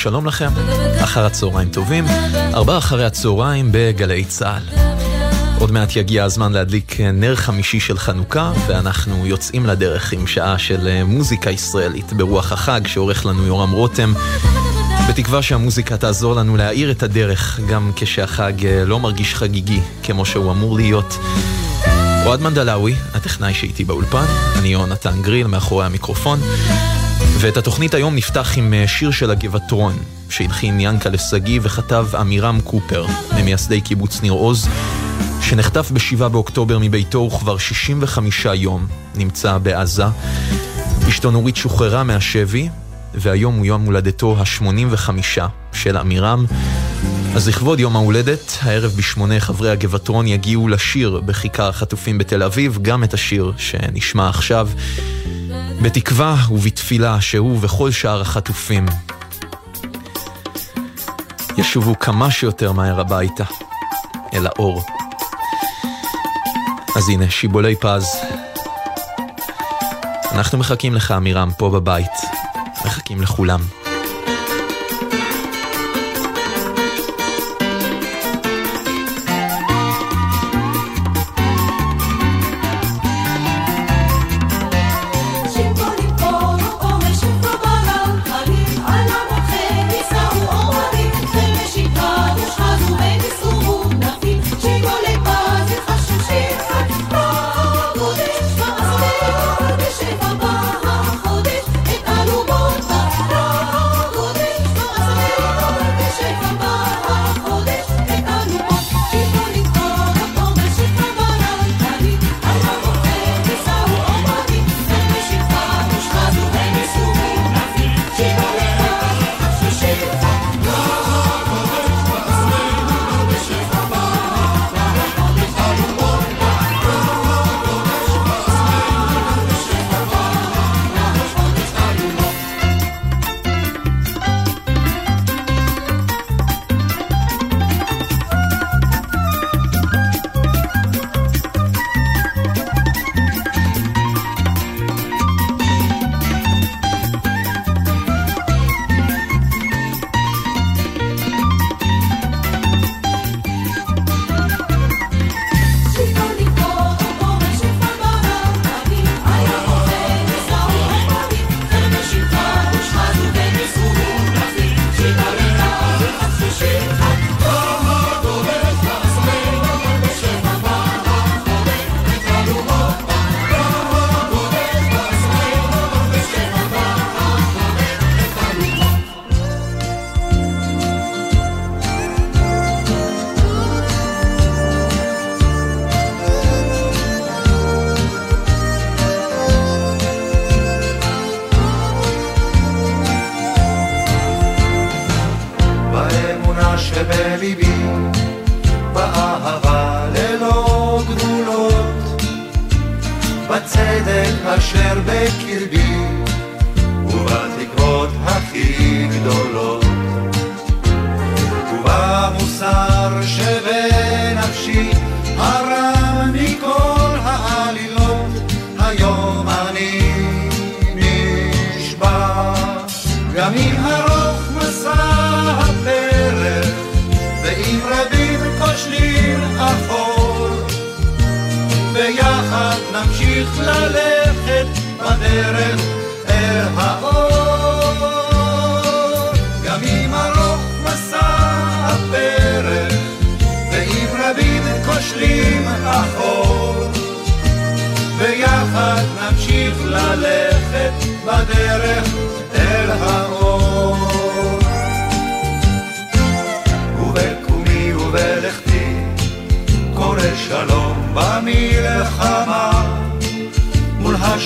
שלום, לכם. אחר הצהריים טובים, ארבעה אחרי הצהריים בגלי צה"ל. עוד מעט יגיע הזמן להדליק נר חמישי של חנוכה, ואנחנו יוצאים לדרך עם שעה של מוזיקה ישראלית ברוח החג שעורך לנו יורם רותם. בתקווה שהמוזיקה תעזור לנו להאיר את הדרך, גם כשהחג לא מרגיש חגיגי כמו שהוא אמור להיות. אוהד מנדלאווי, הטכנאי שאיתי באולפן, אני יונתן גריל מאחורי המיקרופון. ואת התוכנית היום נפתח עם אה, שיר של הגבעתרון, שהלחין ינקלה שגיא וכתב עמירם קופר, ממייסדי קיבוץ ניר עוז, שנחטף ב-7 באוקטובר מביתו וכבר 65 יום נמצא בעזה. אשתו נורית שוחררה מהשבי, והיום הוא יום הולדתו ה-85 של עמירם. אז לכבוד יום ההולדת, הערב בשמונה חברי הגבעתרון יגיעו לשיר בכיכר החטופים בתל אביב, גם את השיר שנשמע עכשיו. בתקווה ובתפילה שהוא וכל שאר החטופים ישובו כמה שיותר מהר הביתה, אל האור. אז הנה, שיבולי פז. אנחנו מחכים לך, אמירם, פה בבית. מחכים לכולם.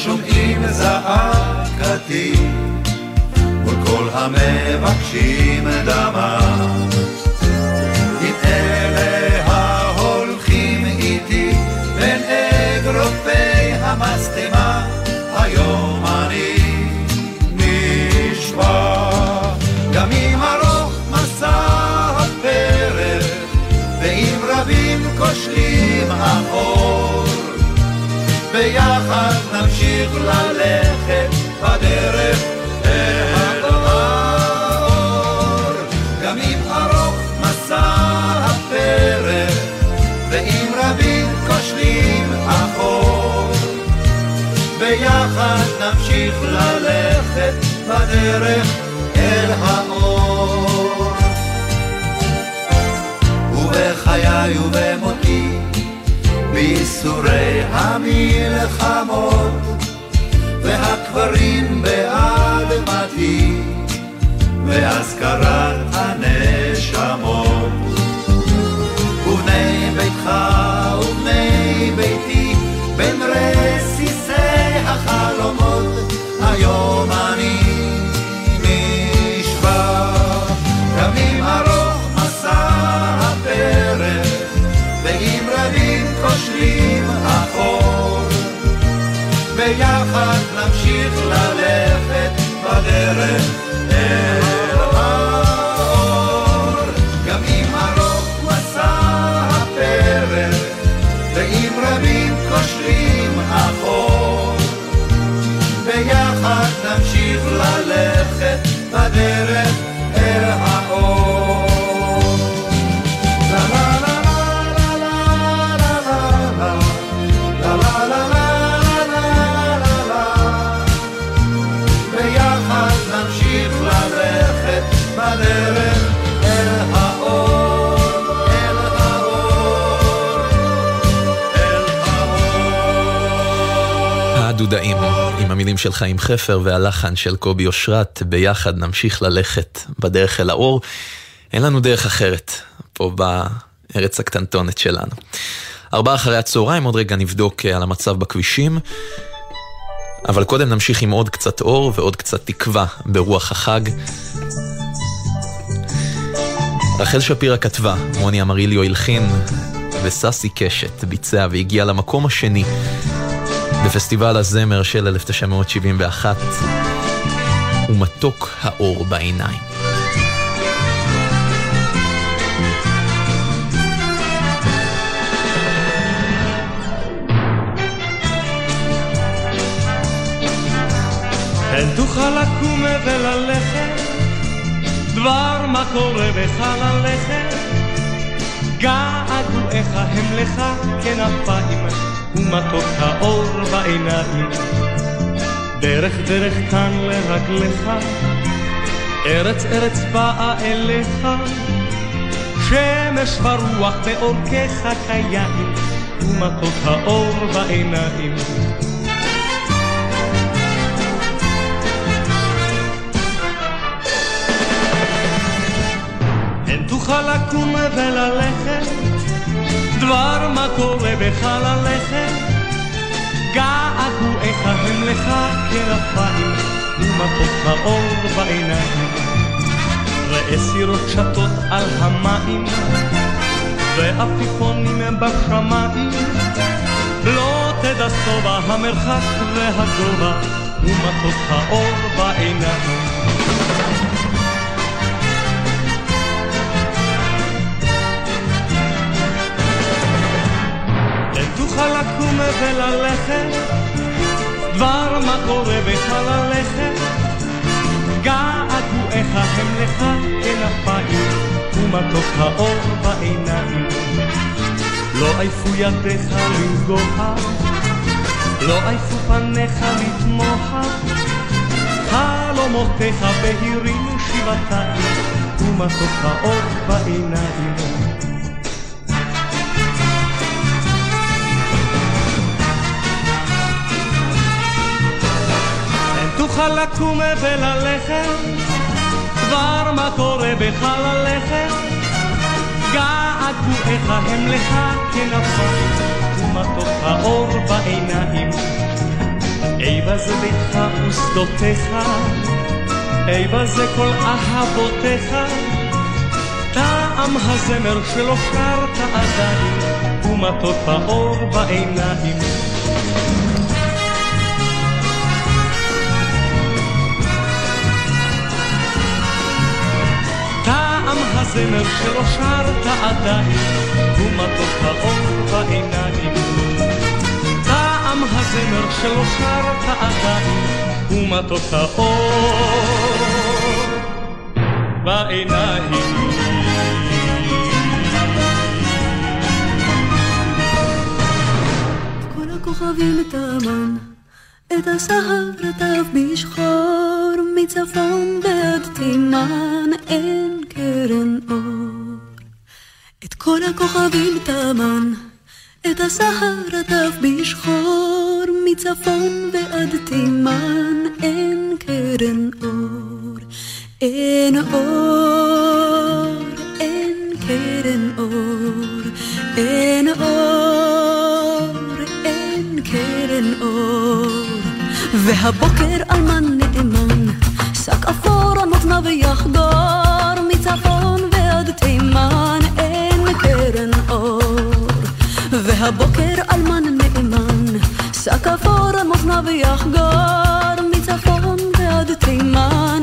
שומעים זעקתי מול כל המבקשים דמה. אם אלה ההולכים איתי בין אגרופי המשטמה, היום אני נשבע. גם אם ארוך מסע הפרק, ואם רבים כושלים החור ביחד נמשיך ללכת בדרך אל האור. גם אם ארוך מסע הפרך, ואם רבים כושלים אחור, ביחד נמשיך ללכת בדרך אל האור. ובחיי ובמותי בייסורי המלחמות, והקברים באדמתי, והזכרת הנשמות. ובני ביתך המילים של חיים חפר והלחן של קובי אושרת, ביחד נמשיך ללכת בדרך אל האור. אין לנו דרך אחרת, פה בארץ הקטנטונת שלנו. ארבעה אחרי הצהריים, עוד רגע נבדוק אה, על המצב בכבישים. אבל קודם נמשיך עם עוד קצת אור ועוד קצת תקווה ברוח החג. רחל שפירא כתבה, מוני אמריליו הלחין, וססי קשת ביצע והגיע למקום השני בפסטיבל הזמר של 1971, ומתוק האור בעיניים. כן תוכל לקום וללכת, דבר מה קורה בחלליך, געגועיך הם לך כנפיים, ומתוק האור בעיניים. דרך דרך כאן לרגליך, ארץ ארץ באה אליך, שמש ורוח בעורקיך קיים, ומתוק האור בעיניים. הן תוכל לקום וללכת, דבר מה קורה בחלליך, געגועיך הם לך כנפיים, ומתוק האור בעיניים. ראה סירות שטות על המים, ועפיפונים בשמיים, לא תדע שובע המרחק והגובה, ומתוק האור בעיניים. וללכת, דבר מה קורה בחלליך, געגועיך הם לך כנפיים, ומתוק האור בעיניים. לא עייפו ידיך לנגוע, לא עייפו פניך לתמוה, חלומותיך בהירים שבעתיים, ומתוק האור בעיניים. תוכל לקום וללכת, דבר מה קורה בחלליך, געגועיך הם לך כנפיים, ומתוק האור בעיניים. איבה זה ביתך ושדותיך, איבה זה כל אהבותיך, טעם הזמר שלא שרת עדיין, ומתוק האור בעיניים. הזמר שלא שרת עדיין, הוא מתוק האור בעיניים. טעם הזמר שלא שרת עדיין, הוא מתוק האור בעיניים. הכוכבים תמן, את הסהר רטף בשחור, מצפון ועד תימן אין קרן אור. את כל הכוכבים תמן, את הסהר רטף בשחור, מצפון ועד תימן אין קרן אור. אין אור, אין קרן אור, אין אור, אין קרן אור. והבוקר אלמן נאמן, שק אפור על מותניו יחגור, מצפון ועד תימן אין קרן אור. והבוקר אלמן נאמן, שק אפור על מותניו יחגור, מצפון ועד תימן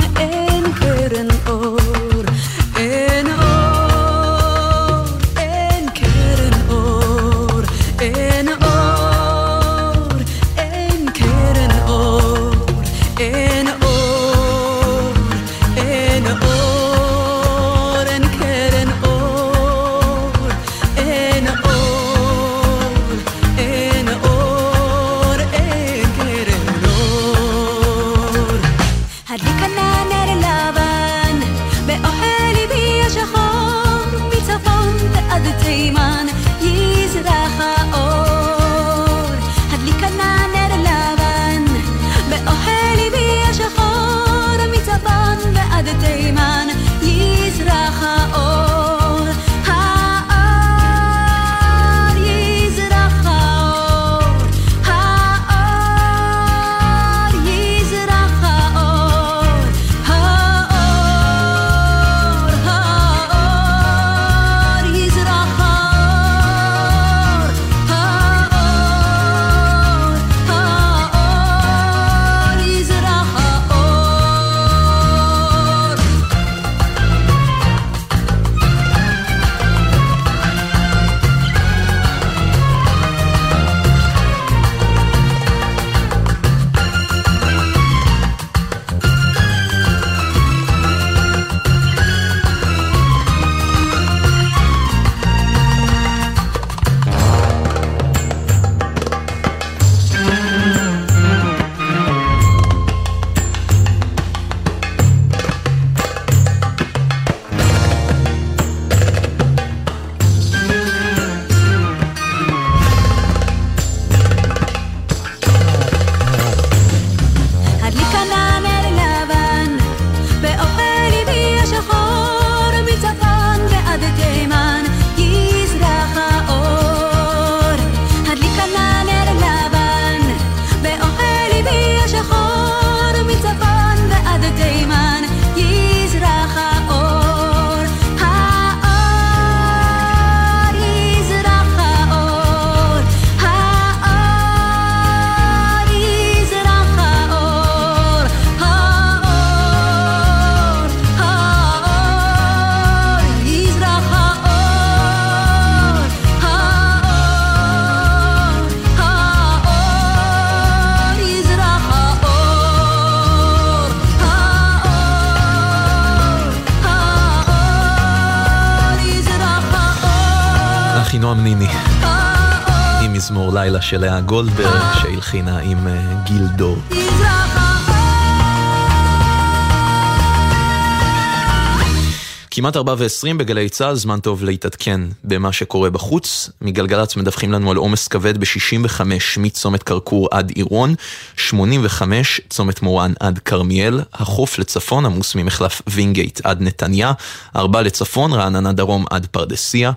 עם מזמור לילה של לאה גולדברג, שהלחינה עם אה, גיל דור. יזרח האור כמעט 4 ו-20 בגלי צה"ל, זמן טוב להתעדכן במה שקורה בחוץ. מגלגלצ מדווחים לנו על עומס כבד ב-65 מצומת כרכור עד עירון, 85 צומת מורן עד כרמיאל, החוף לצפון עמוס ממחלף וינגייט עד נתניה, 4 לצפון, רעננה דרום עד פרדסיה,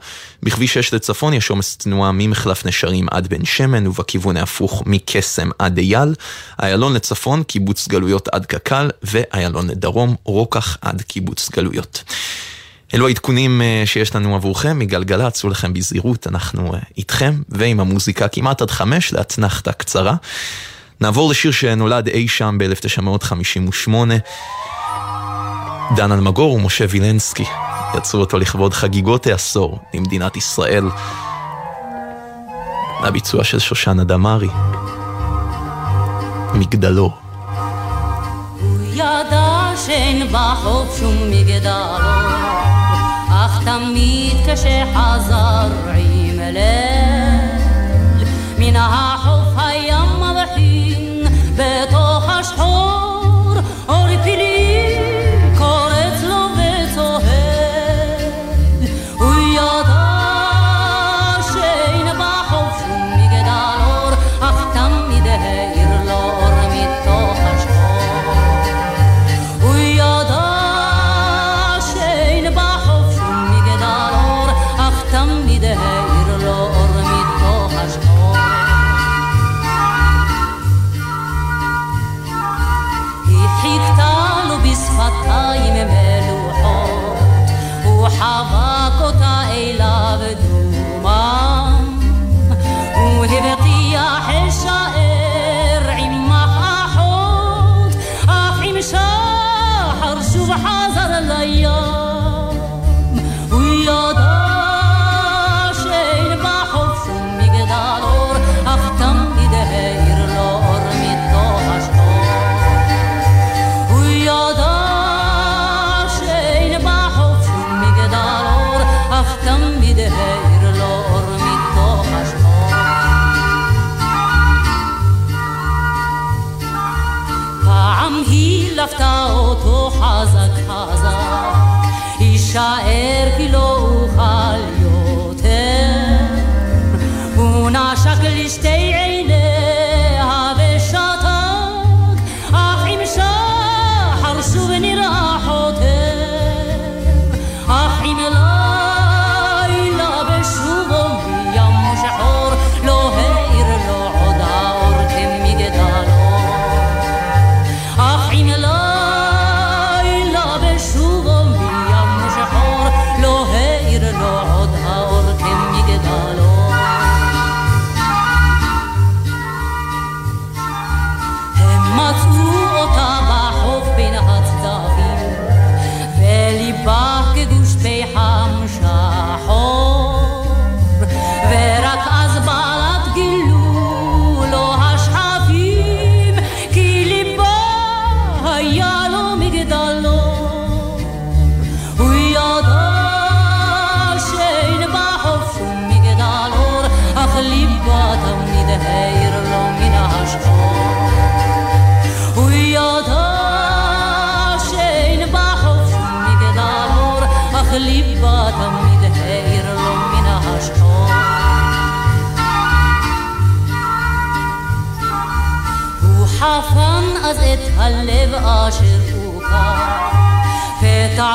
בכביש 6 לצפון יש עומס תנועה ממחלף נשרים עד בן שמן ובכיוון ההפוך מקסם עד אייל, איילון לצפון, קיבוץ גלויות עד קק"ל, ואיילון לדרום, רוקח עד קיבוץ גלויות. אלו העדכונים אה, שיש לנו עבורכם מגלגלצ, צאו לכם בזהירות, אנחנו אה, איתכם, ועם המוזיקה כמעט עד חמש לאתנחתא קצרה. נעבור לשיר שנולד אי שם ב-1958. דן אלמגור ומשה וילנסקי יצרו אותו לכבוד חגיגות העשור למדינת ישראל. הביצוע של שושנה דמארי. מגדלו. ידע שאין בחוף שום מגדלו, אך תמיד כשחזר עם ליל, מן החוף stay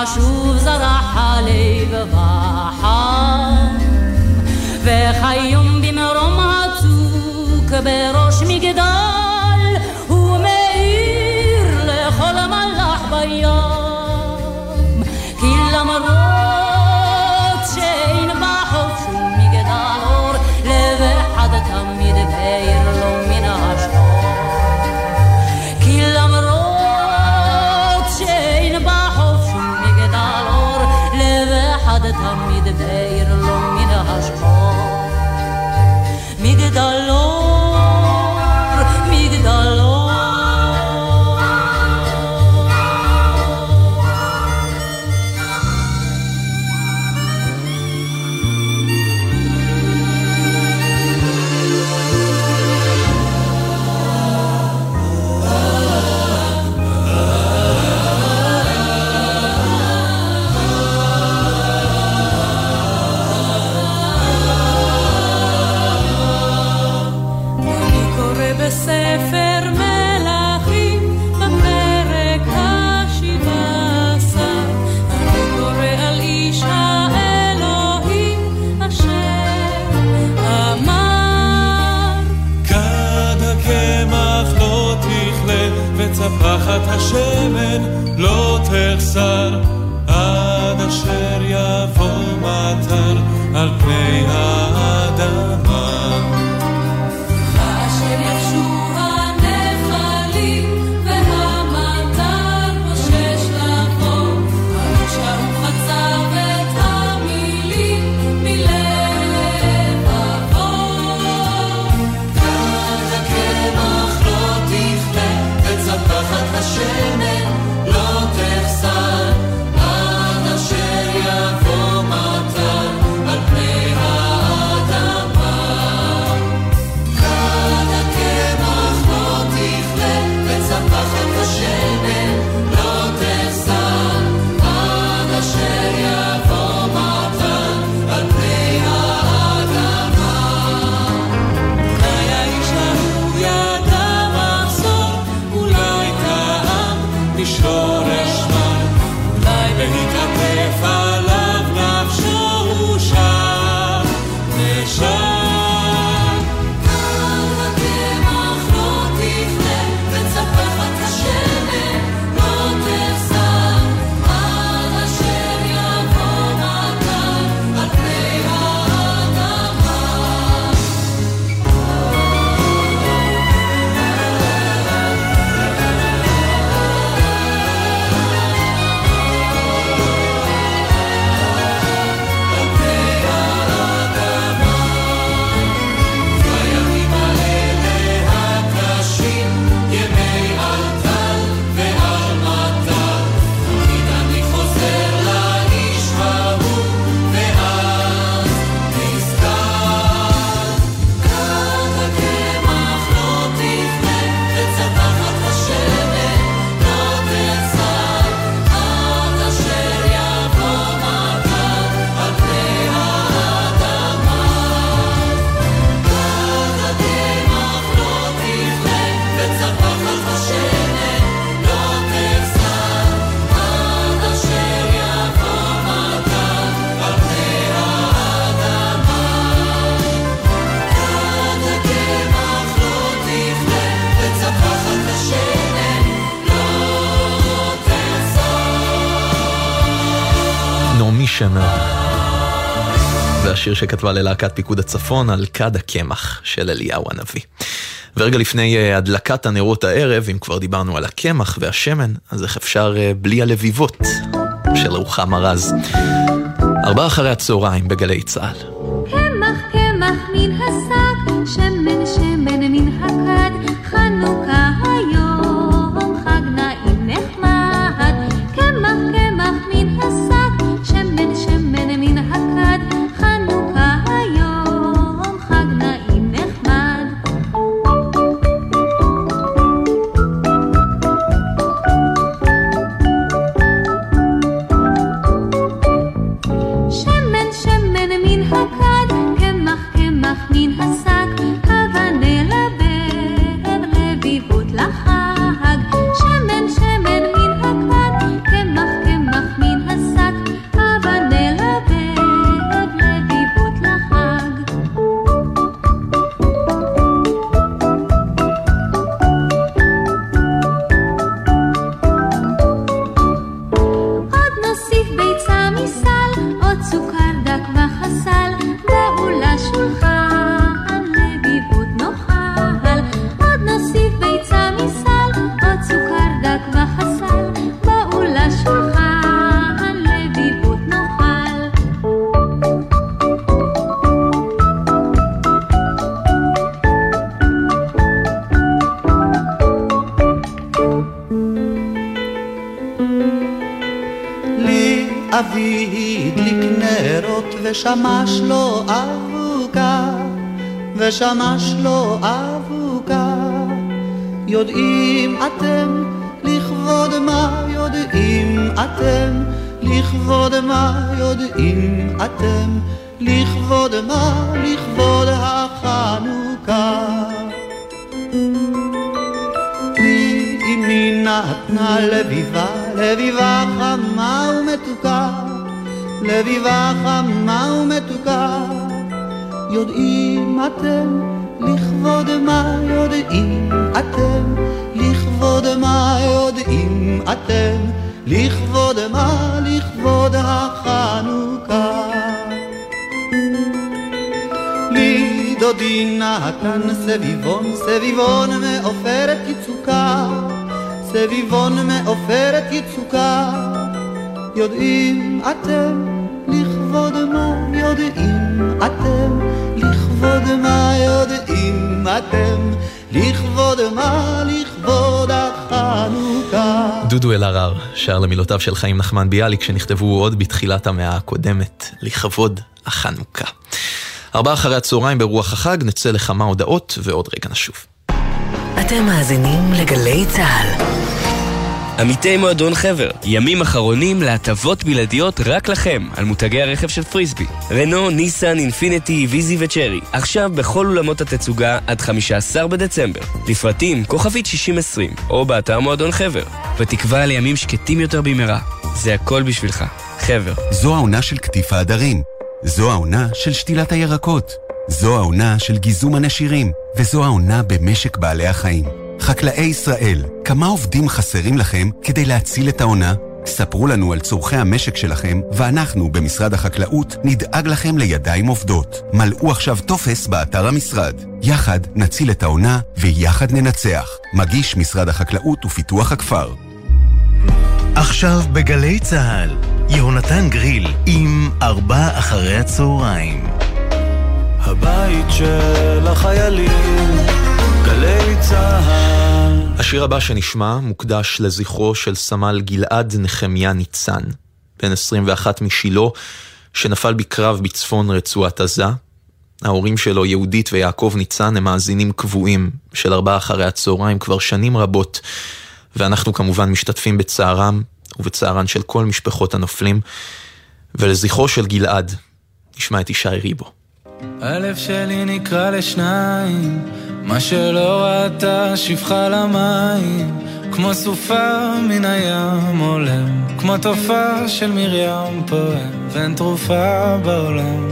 שוב זרח הלב וחם וכיום במרום הצוק בראש מגדל שכתבה ללהקת פיקוד הצפון על כד הקמח של אליהו הנביא. ורגע לפני אה, הדלקת הנרות הערב, אם כבר דיברנו על הקמח והשמן, אז איך אפשר אה, בלי הלביבות של רוחמה רז. ארבעה אחרי הצהריים בגלי צה"ל. ושמש לו אבוקה, ושמש לו אבוקה. יודעים אתם לכבוד מה יודעים אתם, לכבוד מה יודעים אתם, לכבוד מה לכבוד החנוכה. לי אמי נתנה לביבה, לביבה חמה ומתוקה, לביבה חמה ומתוקה. יודעים אתם לכבוד מה יודעים אתם, לכבוד מה יודעים אתם, לכבוד מה לכבוד החנוכה. לי דודי נתן סביבון, סביבון מעופרת יצוקה, סביבון מעופרת יצוקה. יודעים אתם לכבוד מה יודעים אתם, לכבוד מה יודעים אתם, לכבוד מה לכבוד החנוכה. דודו אלהרר שר למילותיו של חיים נחמן ביאליק שנכתבו עוד בתחילת המאה הקודמת, לכבוד החנוכה. ארבעה אחרי הצהריים ברוח החג, נצא לכמה הודעות ועוד רגע נשוב. אתם מאזינים לגלי צה"ל. עמיתי מועדון חבר, ימים אחרונים להטבות בלעדיות רק לכם על מותגי הרכב של פריסבי. רנו, ניסן, אינפיניטי, ויזי וצ'רי, עכשיו בכל אולמות התצוגה עד 15 בדצמבר. לפרטים כוכבית 6020 או באתר מועדון חבר. בתקווה לימים שקטים יותר במהרה. זה הכל בשבילך. חבר. זו העונה של קטיף העדרים. זו העונה של שתילת הירקות. זו העונה של גיזום הנשירים. וזו העונה במשק בעלי החיים. חקלאי ישראל, כמה עובדים חסרים לכם כדי להציל את העונה? ספרו לנו על צורכי המשק שלכם, ואנחנו במשרד החקלאות נדאג לכם לידיים עובדות. מלאו עכשיו טופס באתר המשרד. יחד נציל את העונה, ויחד ננצח. מגיש משרד החקלאות ופיתוח הכפר. עכשיו בגלי צה"ל, יהונתן גריל עם ארבע אחרי הצהריים. הבית של החיילים, צה"ל. השיר הבא שנשמע מוקדש לזכרו של סמל גלעד נחמיה ניצן, בן 21 משילה, שנפל בקרב בצפון רצועת עזה. ההורים שלו, יהודית ויעקב ניצן, הם מאזינים קבועים של ארבעה אחרי הצהריים כבר שנים רבות, ואנחנו כמובן משתתפים בצערם ובצערן של כל משפחות הנופלים, ולזכרו של גלעד, נשמע את ישי ריבו. הלב שלי נקרע לשניים, מה שלא ראתה שפחה למים, כמו סופה מן הים עולם, כמו תופעה של מרים פועם, ואין תרופה בעולם.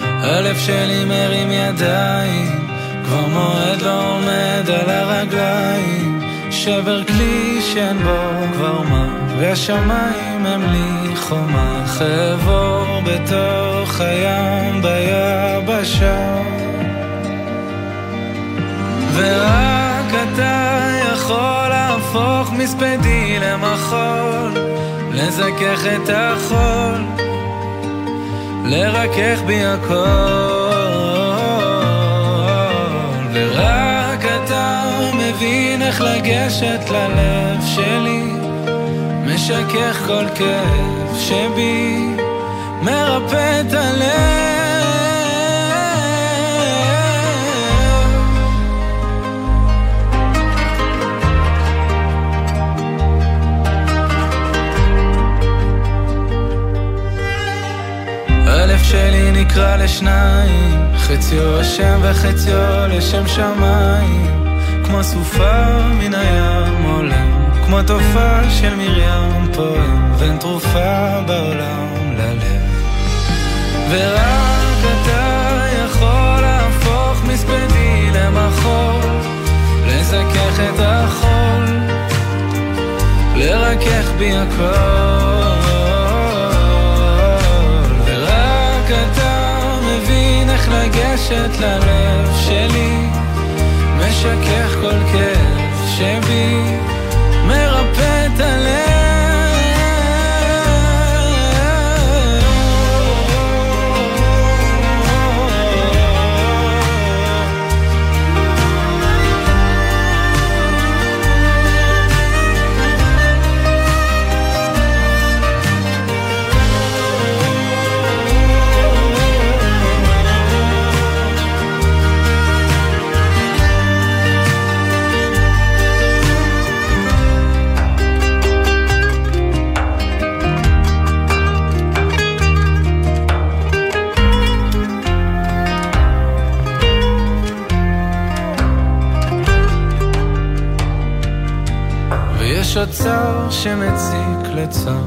הלב שלי מרים ידיים, כבר מועד לא עומד על הרגליים, שבר כלי שאין בו כבר מה, והשמיים הם לי חומה, חבור בתוך הים ביבשה. ורק אתה יכול להפוך מספדי למחול, לזכך את החול, לרכך בי הכל. ורק אתה מבין איך לגשת ללב שלי, משכך כל כאב שבי, מרפא את הלב. הלב שלי נקרע לשניים, חציו השם וחציו לשם שמיים, כמו סופה מן הים עולם, כמו תופעה של מרים פועם, ואין תרופה בעולם ללב. ורק אתה יכול להפוך מספדי למחול, לזכך את החול, לרכך בי הכל. ורק אתה מבין איך לגשת ללב שלי, משכך כל כאב שבי, מרפא את הלב. ויש אוצר שמציק לצר,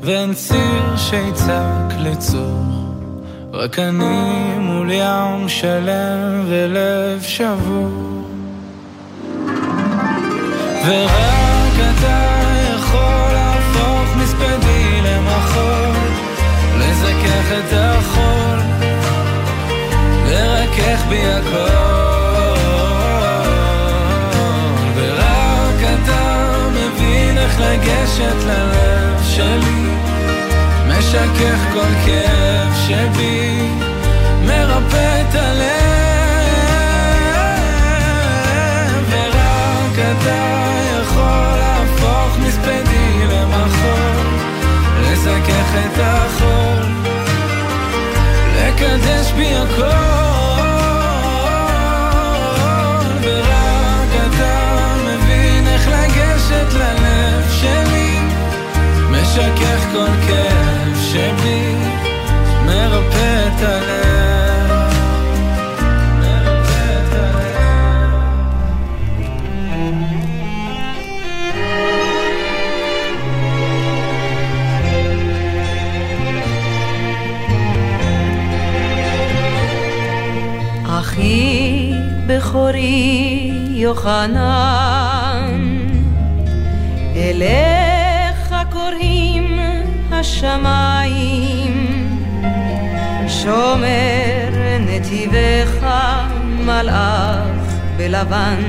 ואין ציר שיצעק לצור. רק אני מול ים שלם ולב שבור. ורק אתה יכול להפוך מספדי למחול, לזכך את החול, לרכך בי הכל. איך לגשת ללב שלי, משכך כל כאב שבי, מרפא את הלב. ורק אתה יכול להפוך מספדי למחול, לזכך את החול, לקדש בי הכל. משכך כל כאב שבי, מרפא את הלב. אחי בכורי יוחנן, קוראים השמיים, שומר נתיבך מלאך בלבן,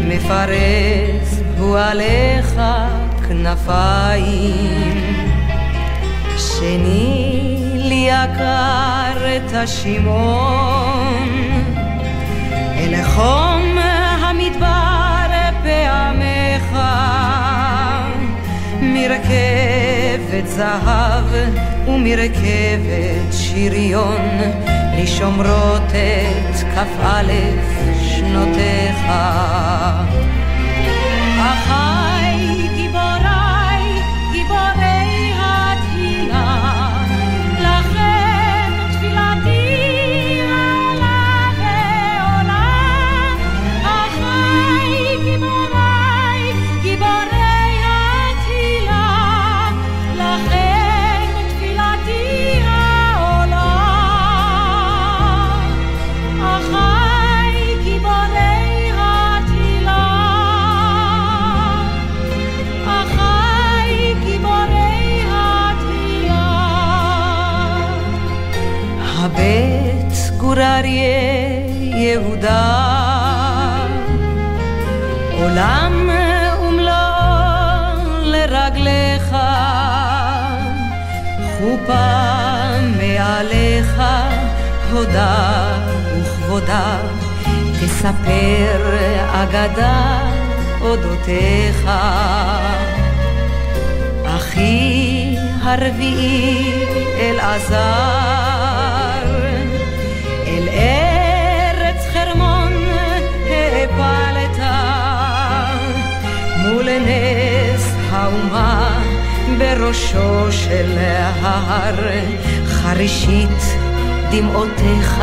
מפרס הוא עליך כנפיים. שני לי יקר את השמעון, אל חום מרכבת זהב ומרכבת שריון, לשומרות את כ"א שנותיך. יהודה. עולם ומלואו לרגליך, חופה מעליך, הודה וכבודה, תספר אגדה אודותיך. אחי הרביעי אלעזר, מול נס האומה בראשו של ההר, חרישית דמעותיך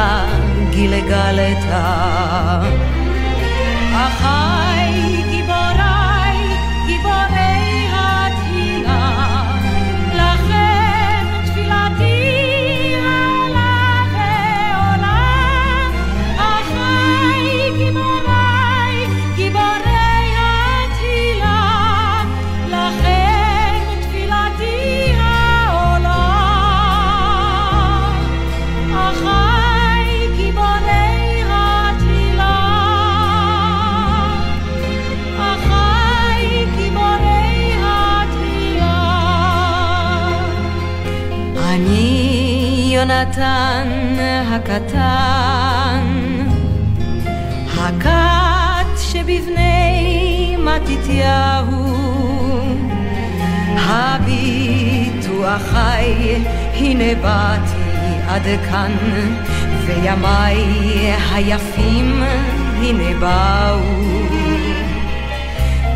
גלגלת. אחי יונתן הקטן, הכת שבבני מתתיהו, הביטו אחי, הנה באתי עד כאן, וימיי היפים הנה באו.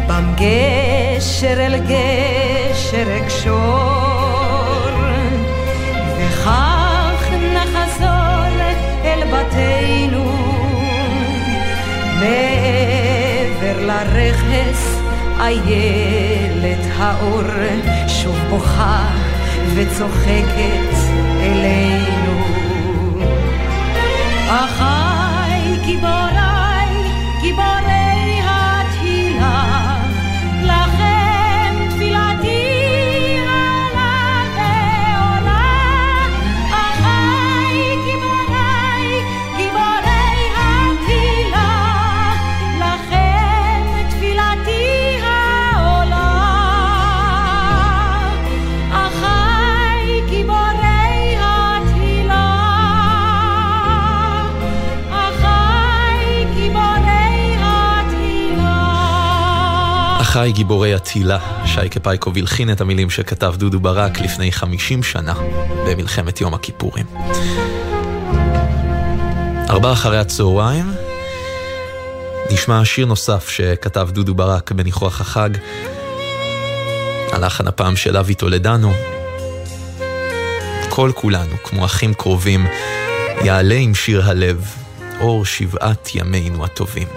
בם גשר אל גשר אקשור, וכך מעבר לרכס איילת האור שוב בוכה וצוחקת אלינו. אחיי גיבורי התהילה, שייקה פייקוב הלחין את המילים שכתב דודו ברק לפני 50 שנה במלחמת יום הכיפורים. ארבע אחרי הצהריים נשמע שיר נוסף שכתב דודו ברק בניחוח החג, הלחן הפעם של אבי טולדנו. כל כולנו, כמו אחים קרובים, יעלה עם שיר הלב, אור שבעת ימינו הטובים.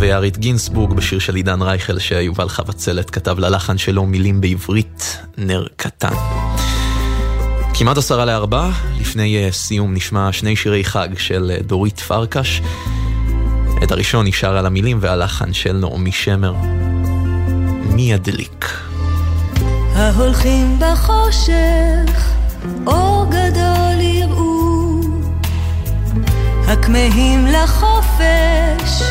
ויארית גינסבורג בשיר של עידן רייכל שיובל חבצלת כתב ללחן שלו מילים בעברית נר קטן. כמעט עשרה לארבע, לפני uh, סיום נשמע שני שירי חג של uh, דורית פרקש. את הראשון נשאר על המילים והלחן של נעמי שמר. מי ידליק? ההולכים בחושך, אור גדול יראו, הכמהים לחופש,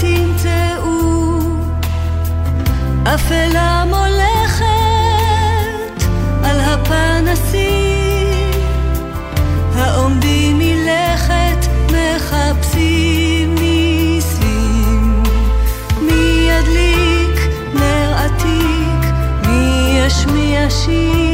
בית ימצאו, אפלה מולכת על הפנסים, העומדים מלכת מחפשים ניסים, מי ידליק נר עתיק, מי ישמיע שיר,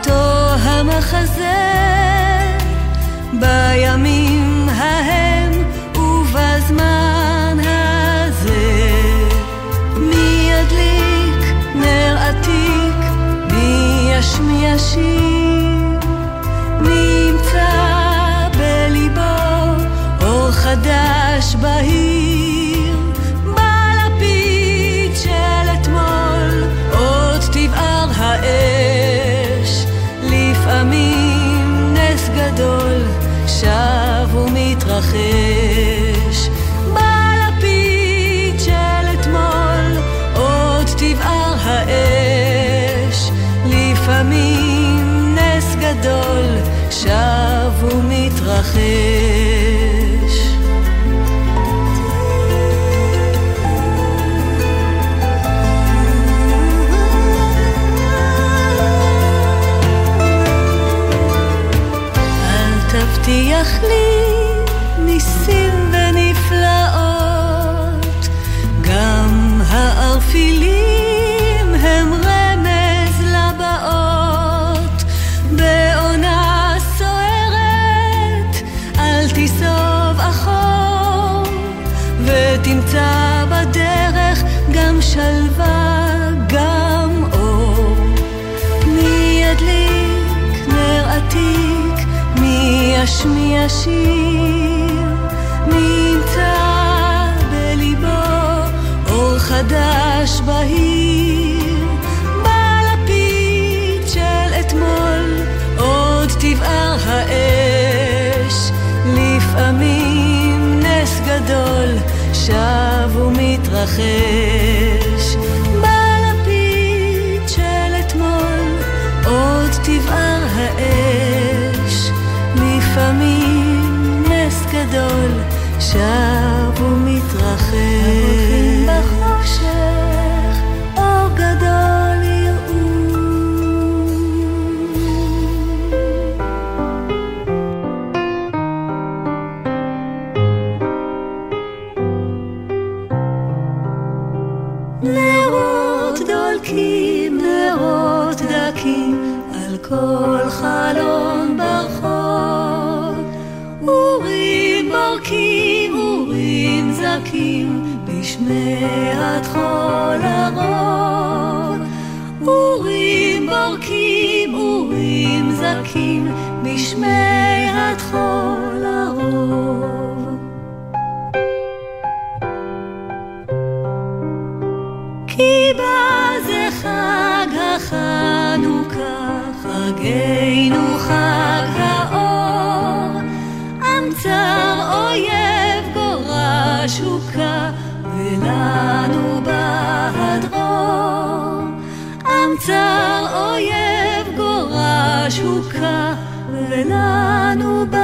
אותו המחזה, בימים ההם ובזמן הזה. מי ידליק נר עתיק, מי ישמיע שיר, מי ימצא בליבו אור חדש בהיר, ומתרחש. בלפיד של אתמול עוד תבער האש, לפעמים נס גדול שב ומתרחש. מי ישמיע שיר, מי ימצא בליבו אור חדש בהיר, בלפיד של אתמול עוד תבער האש, לפעמים נס גדול שב ומתרחש. גדול שב ומתרחש. בשמיעת חול הרוב. חג החנוכה, חגנו חג אמצר אויב גורש הוכה, ולנו בהדרור.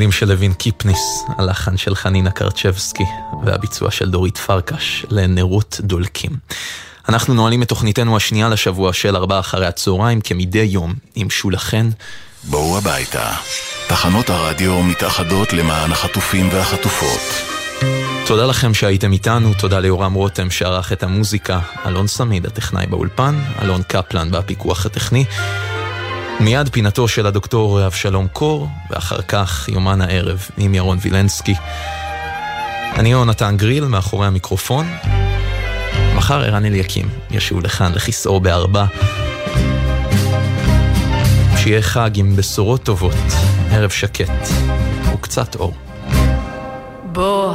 המילים של לוין קיפניס, הלחן של חנינה קרצ'בסקי והביצוע של דורית פרקש לנרות דולקים. אנחנו נועלים את תוכניתנו השנייה לשבוע של ארבעה אחרי הצהריים כמדי יום עם שולה חן. בואו הביתה. תחנות הרדיו מתאחדות למען החטופים והחטופות. תודה לכם שהייתם איתנו, תודה ליורם רותם שערך את המוזיקה, אלון סמיד הטכנאי באולפן, אלון קפלן בפיקוח הטכני. מיד פינתו של הדוקטור אבשלום קור, ואחר כך יומן הערב עם ירון וילנסקי. אני יונתן גריל, מאחורי המיקרופון. מחר ערן אליקים ישוב לכאן לכיסאו בארבע. שיהיה חג עם בשורות טובות, ערב שקט וקצת אור. בוא